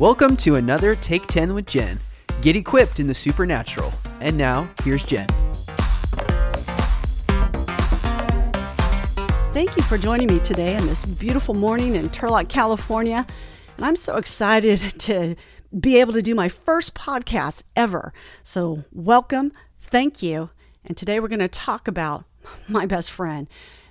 Welcome to another Take 10 with Jen. Get equipped in the supernatural. And now, here's Jen. Thank you for joining me today on this beautiful morning in Turlock, California. And I'm so excited to be able to do my first podcast ever. So, welcome, thank you. And today we're going to talk about my best friend.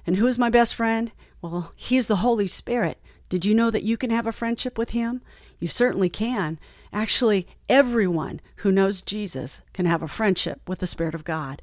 And who is my best friend? Well, he's the Holy Spirit. Did you know that you can have a friendship with him? You certainly can. Actually, everyone who knows Jesus can have a friendship with the Spirit of God.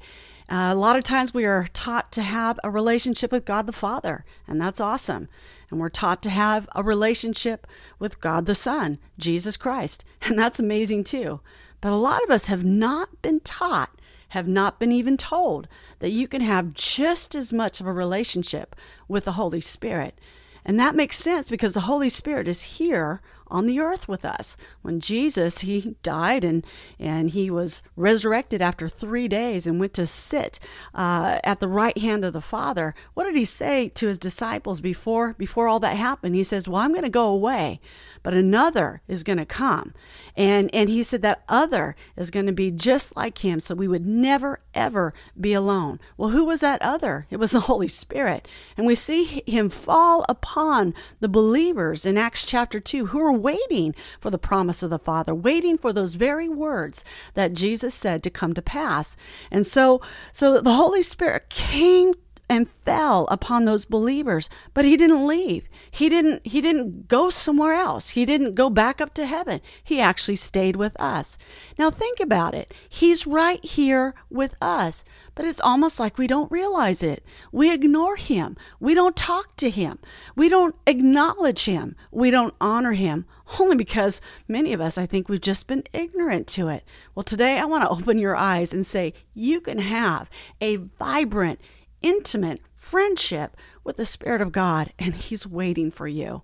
Uh, a lot of times we are taught to have a relationship with God the Father, and that's awesome. And we're taught to have a relationship with God the Son, Jesus Christ, and that's amazing too. But a lot of us have not been taught, have not been even told that you can have just as much of a relationship with the Holy Spirit. And that makes sense because the Holy Spirit is here on the earth with us. When Jesus, he died and, and he was resurrected after three days and went to sit uh, at the right hand of the Father, what did he say to his disciples before, before all that happened? He says, Well, I'm going to go away, but another is going to come. And, and he said that other is going to be just like him, so we would never, ever be alone. Well, who was that other? It was the Holy Spirit. And we see him fall upon the believers in Acts chapter 2 who are waiting for the promise of the Father, waiting for those very words that Jesus said to come to pass. And so, so the Holy Spirit came and fell upon those believers but he didn't leave. He didn't he didn't go somewhere else. He didn't go back up to heaven. He actually stayed with us. Now think about it. He's right here with us but it's almost like we don't realize it. We ignore him. We don't talk to him. We don't acknowledge him. We don't honor him only because many of us i think we've just been ignorant to it. Well today i want to open your eyes and say you can have a vibrant intimate friendship with the Spirit of God, and He's waiting for you.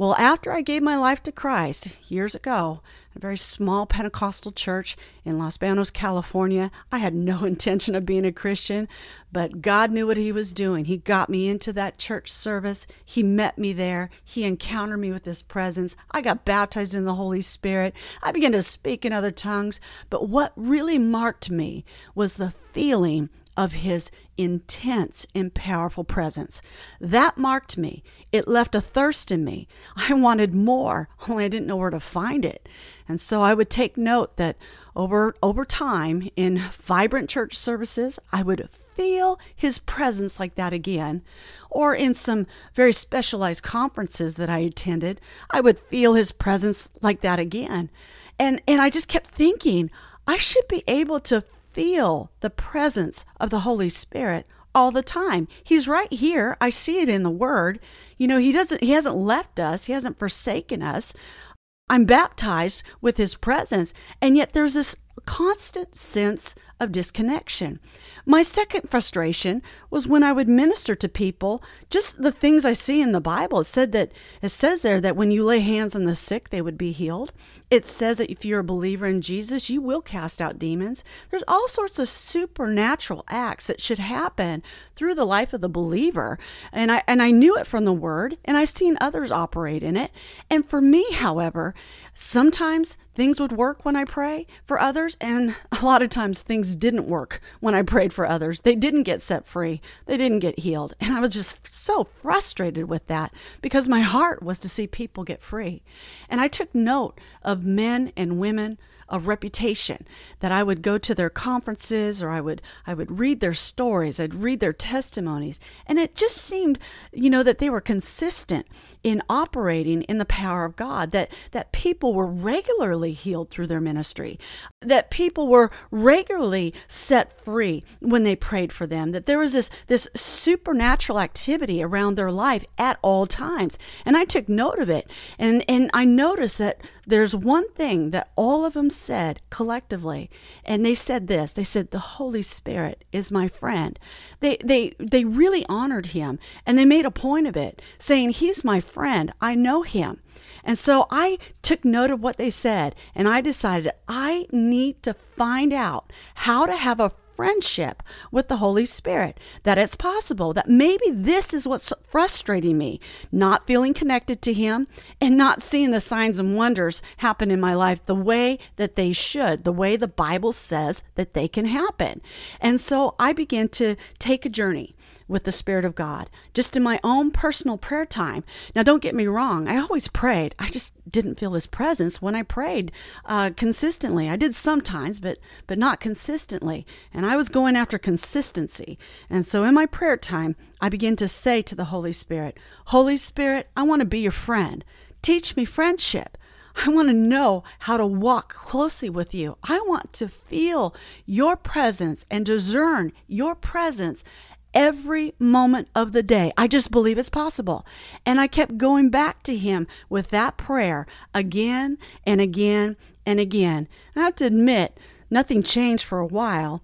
Well, after I gave my life to Christ years ago, a very small Pentecostal church in Los Banos, California, I had no intention of being a Christian, but God knew what He was doing. He got me into that church service. He met me there. He encountered me with His presence. I got baptized in the Holy Spirit. I began to speak in other tongues. But what really marked me was the feeling of his intense and powerful presence. That marked me. It left a thirst in me. I wanted more, only I didn't know where to find it. And so I would take note that over over time in vibrant church services, I would feel his presence like that again. Or in some very specialized conferences that I attended, I would feel his presence like that again. And and I just kept thinking, I should be able to feel the presence of the Holy Spirit all the time. He's right here. I see it in the word. You know, he doesn't he hasn't left us. He hasn't forsaken us. I'm baptized with his presence, and yet there's this constant sense of disconnection. My second frustration was when I would minister to people, just the things I see in the Bible. It said that it says there that when you lay hands on the sick, they would be healed. It says that if you're a believer in Jesus, you will cast out demons. There's all sorts of supernatural acts that should happen through the life of the believer. And I and I knew it from the word, and I've seen others operate in it. And for me, however, sometimes things would work when I pray for others, and a lot of times things didn't work when I prayed for others. They didn't get set free, they didn't get healed. And I was just so frustrated with that because my heart was to see people get free. And I took note of men and women of reputation that I would go to their conferences or I would I would read their stories, I'd read their testimonies, and it just seemed, you know, that they were consistent in operating in the power of God, that, that people were regularly healed through their ministry, that people were regularly set free when they prayed for them, that there was this, this supernatural activity around their life at all times. And I took note of it. And, and I noticed that there's one thing that all of them said collectively. And they said this they said, The Holy Spirit is my friend. They, they, they really honored him and they made a point of it, saying, He's my friend. I know him. And so I took note of what they said and I decided I need to find out how to have a friendship with the Holy Spirit, that it's possible that maybe this is what's frustrating me, not feeling connected to Him and not seeing the signs and wonders happen in my life the way that they should, the way the Bible says that they can happen. And so I began to take a journey with the Spirit of God, just in my own personal prayer time. Now, don't get me wrong, I always prayed. I just didn't feel His presence when I prayed uh, consistently. I did sometimes, but but not consistently. And I was going after consistency. And so, in my prayer time, I began to say to the Holy Spirit, Holy Spirit, I want to be your friend. Teach me friendship. I want to know how to walk closely with you. I want to feel your presence and discern your presence every moment of the day. I just believe it's possible. And I kept going back to him with that prayer again and again and again. I have to admit, nothing changed for a while.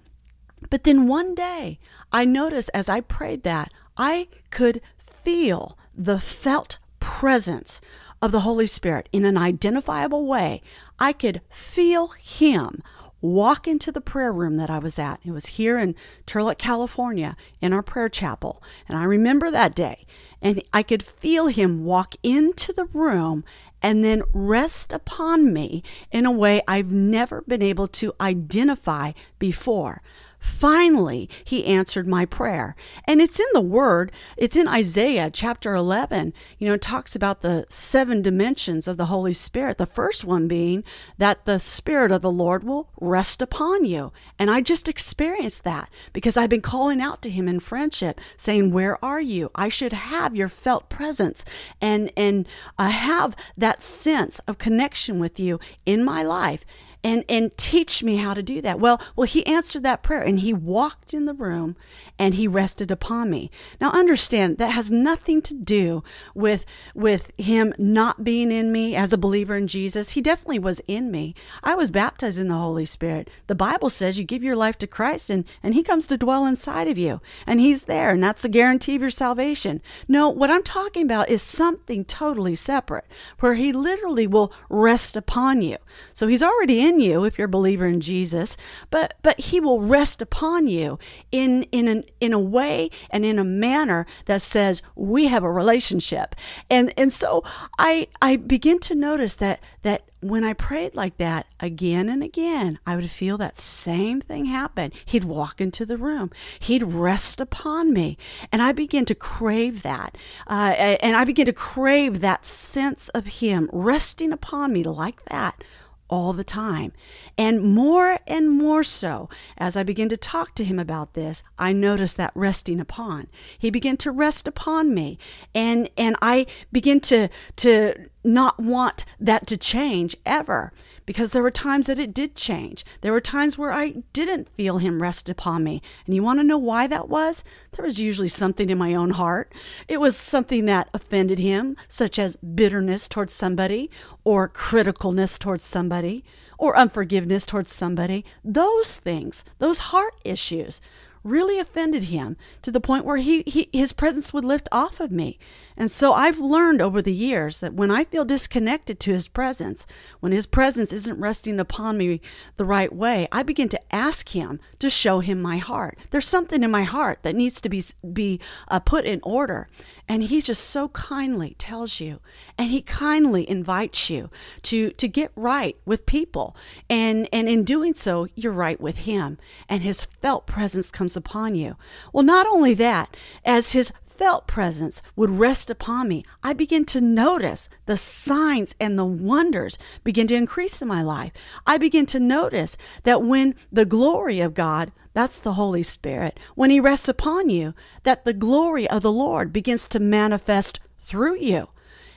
But then one day, I noticed as I prayed that, I could feel the felt presence of the Holy Spirit in an identifiable way. I could feel Him walk into the prayer room that I was at. It was here in Turlock, California, in our prayer chapel. And I remember that day. And I could feel him walk into the room and then rest upon me in a way I've never been able to identify before. Finally, he answered my prayer. And it's in the Word, it's in Isaiah chapter 11. You know, it talks about the seven dimensions of the Holy Spirit. The first one being that the Spirit of the Lord will rest upon you. And I just experienced that because I've been calling out to him in friendship, saying, Where are you? I should have your felt presence and, and uh, have that sense of connection with you in my life and and teach me how to do that. Well well he answered that prayer and he walked in the room and he rested upon me. Now understand that has nothing to do with with him not being in me as a believer in jesus. He definitely was in me. I was baptized in the holy spirit. The bible says you give your life to christ and and he comes to dwell inside of you and he's there and that's the guarantee of your salvation. No what i'm talking about is something totally separate where he literally will rest upon you. So he's already in you if you're a believer in Jesus, but but he will rest upon you in in an in a way and in a manner that says we have a relationship. And and so I I begin to notice that that when I prayed like that again and again, I would feel that same thing happen. He'd walk into the room, he'd rest upon me, and I begin to crave that. Uh, and I begin to crave that sense of Him resting upon me like that all the time. And more and more so, as I begin to talk to him about this, I notice that resting upon. He began to rest upon me. And and I begin to to not want that to change ever because there were times that it did change. There were times where I didn't feel him rest upon me. And you want to know why that was? There was usually something in my own heart. It was something that offended him, such as bitterness towards somebody, or criticalness towards somebody, or unforgiveness towards somebody. Those things, those heart issues, really offended him to the point where he, he his presence would lift off of me. And so I've learned over the years that when I feel disconnected to his presence, when his presence isn't resting upon me the right way, I begin to ask him to show him my heart. There's something in my heart that needs to be be uh, put in order. And he just so kindly tells you and he kindly invites you to to get right with people. And and in doing so, you're right with him and his felt presence comes upon you. Well, not only that, as his felt presence would rest upon me, I begin to notice the signs and the wonders begin to increase in my life. I begin to notice that when the glory of God, that's the Holy Spirit, when He rests upon you, that the glory of the Lord begins to manifest through you.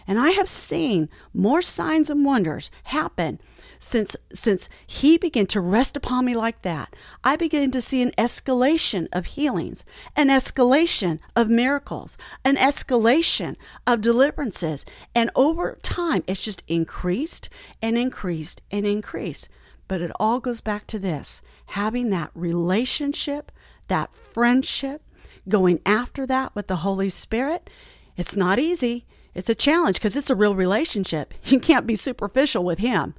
And I have seen more signs and wonders happen since since he began to rest upon me like that, I began to see an escalation of healings, an escalation of miracles, an escalation of deliverances, and over time it's just increased and increased and increased. But it all goes back to this, having that relationship, that friendship, going after that with the Holy Spirit. It's not easy. It's a challenge because it's a real relationship. You can't be superficial with him.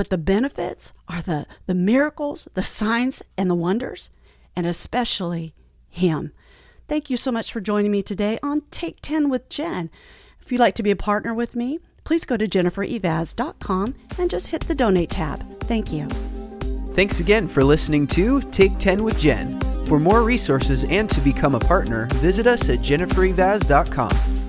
But the benefits are the, the miracles, the signs, and the wonders. and especially Him. Thank you so much for joining me today on Take 10 with Jen. If you'd like to be a partner with me, please go to jennifereivaz.com and just hit the donate tab. Thank you. Thanks again for listening to Take 10 with Jen. For more resources and to become a partner, visit us at jennifereivaz.com.